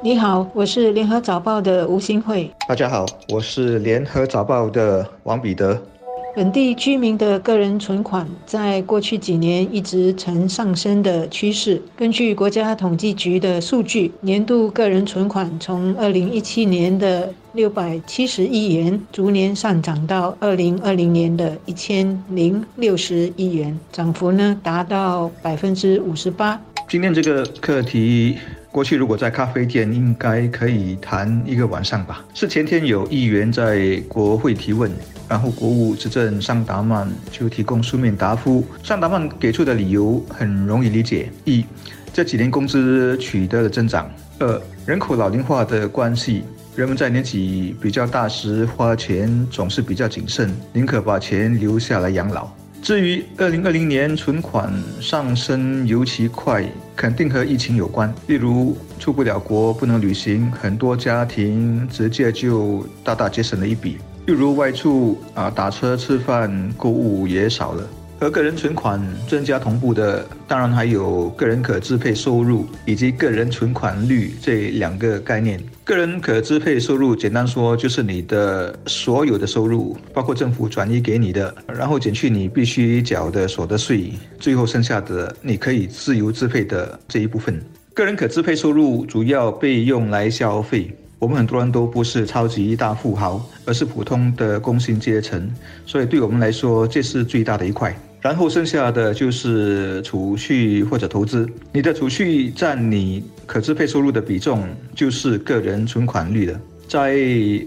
你好，我是联合早报的吴新慧。大家好，我是联合早报的王彼得。本地居民的个人存款在过去几年一直呈上升的趋势。根据国家统计局的数据，年度个人存款从二零一七年的六百七十亿元，逐年上涨到二零二零年的一千零六十亿元，涨幅呢达到百分之五十八。今天这个课题。过去如果在咖啡店，应该可以谈一个晚上吧。是前天有议员在国会提问，然后国务执政桑达曼就提供书面答复。桑达曼给出的理由很容易理解：一，这几年工资取得了增长；二，人口老龄化的关系，人们在年纪比较大时花钱总是比较谨慎，宁可把钱留下来养老。至于二零二零年存款上升尤其快，肯定和疫情有关。例如出不了国，不能旅行，很多家庭直接就大大节省了一笔。例如外出啊，打车、吃饭、购物也少了。和个人存款增加同步的，当然还有个人可支配收入以及个人存款率这两个概念。个人可支配收入，简单说就是你的所有的收入，包括政府转移给你的，然后减去你必须缴的所得税，最后剩下的你可以自由支配的这一部分。个人可支配收入主要被用来消费。我们很多人都不是超级大富豪，而是普通的工薪阶层，所以对我们来说，这是最大的一块。然后剩下的就是储蓄或者投资。你的储蓄占你可支配收入的比重，就是个人存款率的。在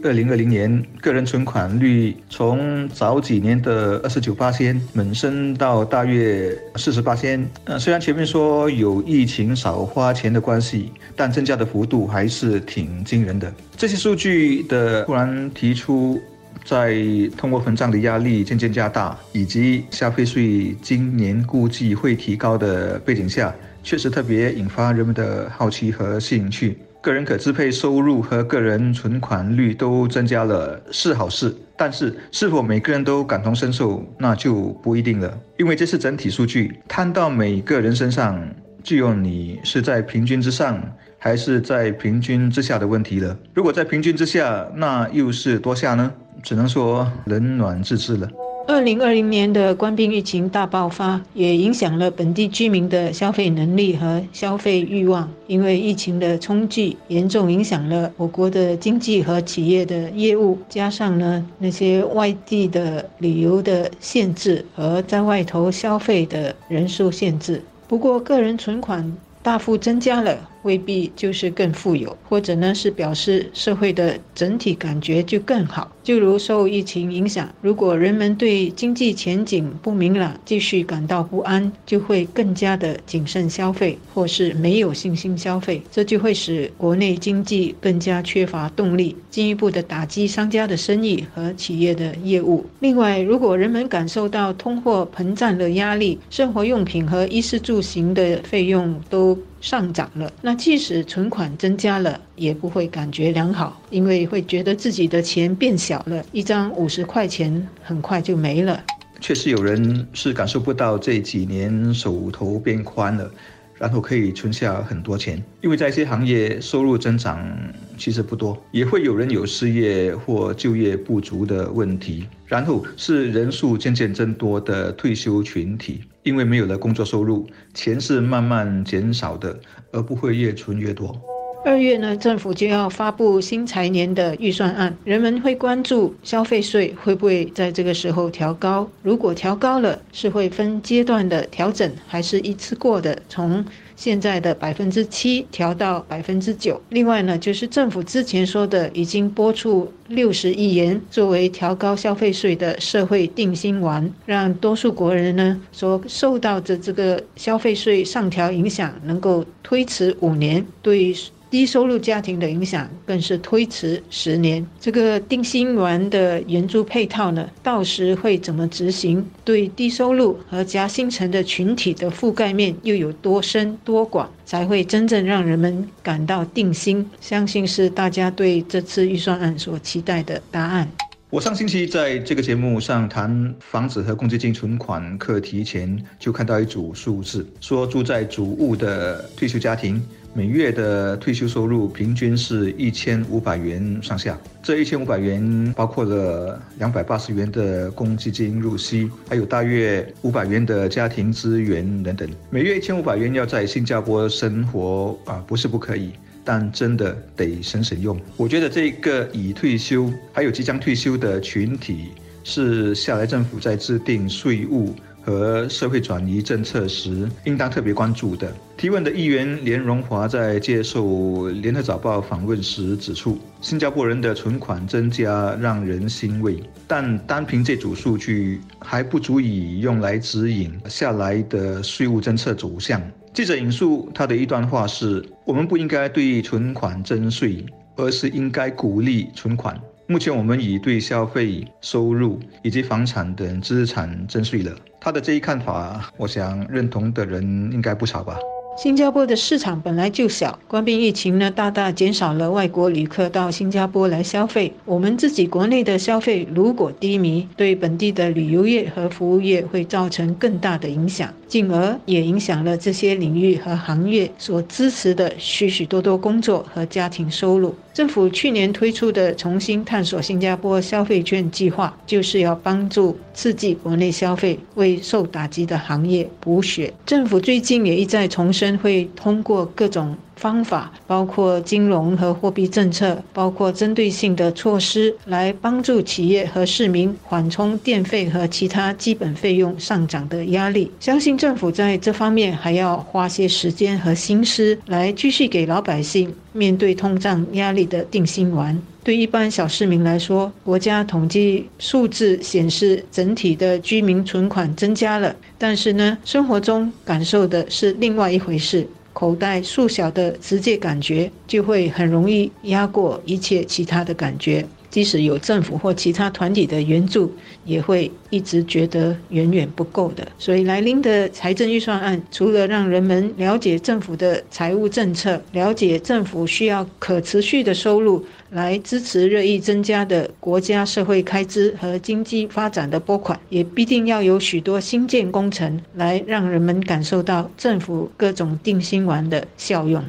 二零二零年，个人存款率从早几年的二十九八千猛升到大约四十八千。呃，虽然前面说有疫情少花钱的关系，但增加的幅度还是挺惊人的。这些数据的突然提出。在通货膨胀的压力渐渐加大，以及消费税今年估计会提高的背景下，确实特别引发人们的好奇和兴趣。个人可支配收入和个人存款率都增加了是好事，但是是否每个人都感同身受，那就不一定了。因为这是整体数据，摊到每个人身上，就有你是在平均之上还是在平均之下的问题了。如果在平均之下，那又是多下呢？只能说冷暖自知了。二零二零年的官兵疫情大爆发，也影响了本地居民的消费能力和消费欲望。因为疫情的冲击，严重影响了我国的经济和企业的业务。加上呢，那些外地的旅游的限制和在外头消费的人数限制。不过，个人存款大幅增加了。未必就是更富有，或者呢是表示社会的整体感觉就更好。就如受疫情影响，如果人们对经济前景不明朗，继续感到不安，就会更加的谨慎消费，或是没有信心消费，这就会使国内经济更加缺乏动力，进一步的打击商家的生意和企业的业务。另外，如果人们感受到通货膨胀的压力，生活用品和衣食住行的费用都上涨了，那即使存款增加了，也不会感觉良好，因为会觉得自己的钱变小了，一张五十块钱很快就没了。确实有人是感受不到这几年手头变宽了。然后可以存下很多钱，因为在一些行业收入增长其实不多，也会有人有失业或就业不足的问题。然后是人数渐渐增多的退休群体，因为没有了工作收入，钱是慢慢减少的，而不会越存越多。二月呢，政府就要发布新财年的预算案，人们会关注消费税会不会在这个时候调高？如果调高了，是会分阶段的调整，还是一次过的从现在的百分之七调到百分之九？另外呢，就是政府之前说的已经拨出六十亿元作为调高消费税的社会定心丸，让多数国人呢所受到的这个消费税上调影响能够推迟五年，对。低收入家庭的影响更是推迟十年。这个定心丸的援助配套呢，到时会怎么执行？对低收入和夹心层的群体的覆盖面又有多深多寡，才会真正让人们感到定心？相信是大家对这次预算案所期待的答案。我上星期在这个节目上谈房子和公积金存款课题前，就看到一组数字，说住在主屋的退休家庭。每月的退休收入平均是一千五百元上下。这一千五百元包括了两百八十元的公积金入息，还有大约五百元的家庭资源等等。每月一千五百元要在新加坡生活啊，不是不可以。但真的得省省用。我觉得这个已退休还有即将退休的群体，是下来政府在制定税务和社会转移政策时，应当特别关注的。提问的议员连荣华在接受联合早报访问时指出，新加坡人的存款增加让人欣慰，但单凭这组数据还不足以用来指引下来的税务政策走向。记者引述他的一段话是：“我们不应该对存款征税，而是应该鼓励存款。目前我们已对消费、收入以及房产等资产征税了。”他的这一看法，我想认同的人应该不少吧。新加坡的市场本来就小，关闭疫情呢，大大减少了外国旅客到新加坡来消费。我们自己国内的消费如果低迷，对本地的旅游业和服务业会造成更大的影响，进而也影响了这些领域和行业所支持的许许多多工作和家庭收入。政府去年推出的重新探索新加坡消费券计划，就是要帮助刺激国内消费，为受打击的行业补血。政府最近也一再重申，会通过各种。方法包括金融和货币政策，包括针对性的措施，来帮助企业和市民缓冲电费和其他基本费用上涨的压力。相信政府在这方面还要花些时间和心思，来继续给老百姓面对通胀压力的定心丸。对一般小市民来说，国家统计数字显示整体的居民存款增加了，但是呢，生活中感受的是另外一回事。口袋缩小的直接感觉，就会很容易压过一切其他的感觉。即使有政府或其他团体的援助，也会一直觉得远远不够的。所以，来临的财政预算案，除了让人们了解政府的财务政策，了解政府需要可持续的收入来支持日益增加的国家社会开支和经济发展的拨款，也必定要有许多新建工程来让人们感受到政府各种定心丸的效用。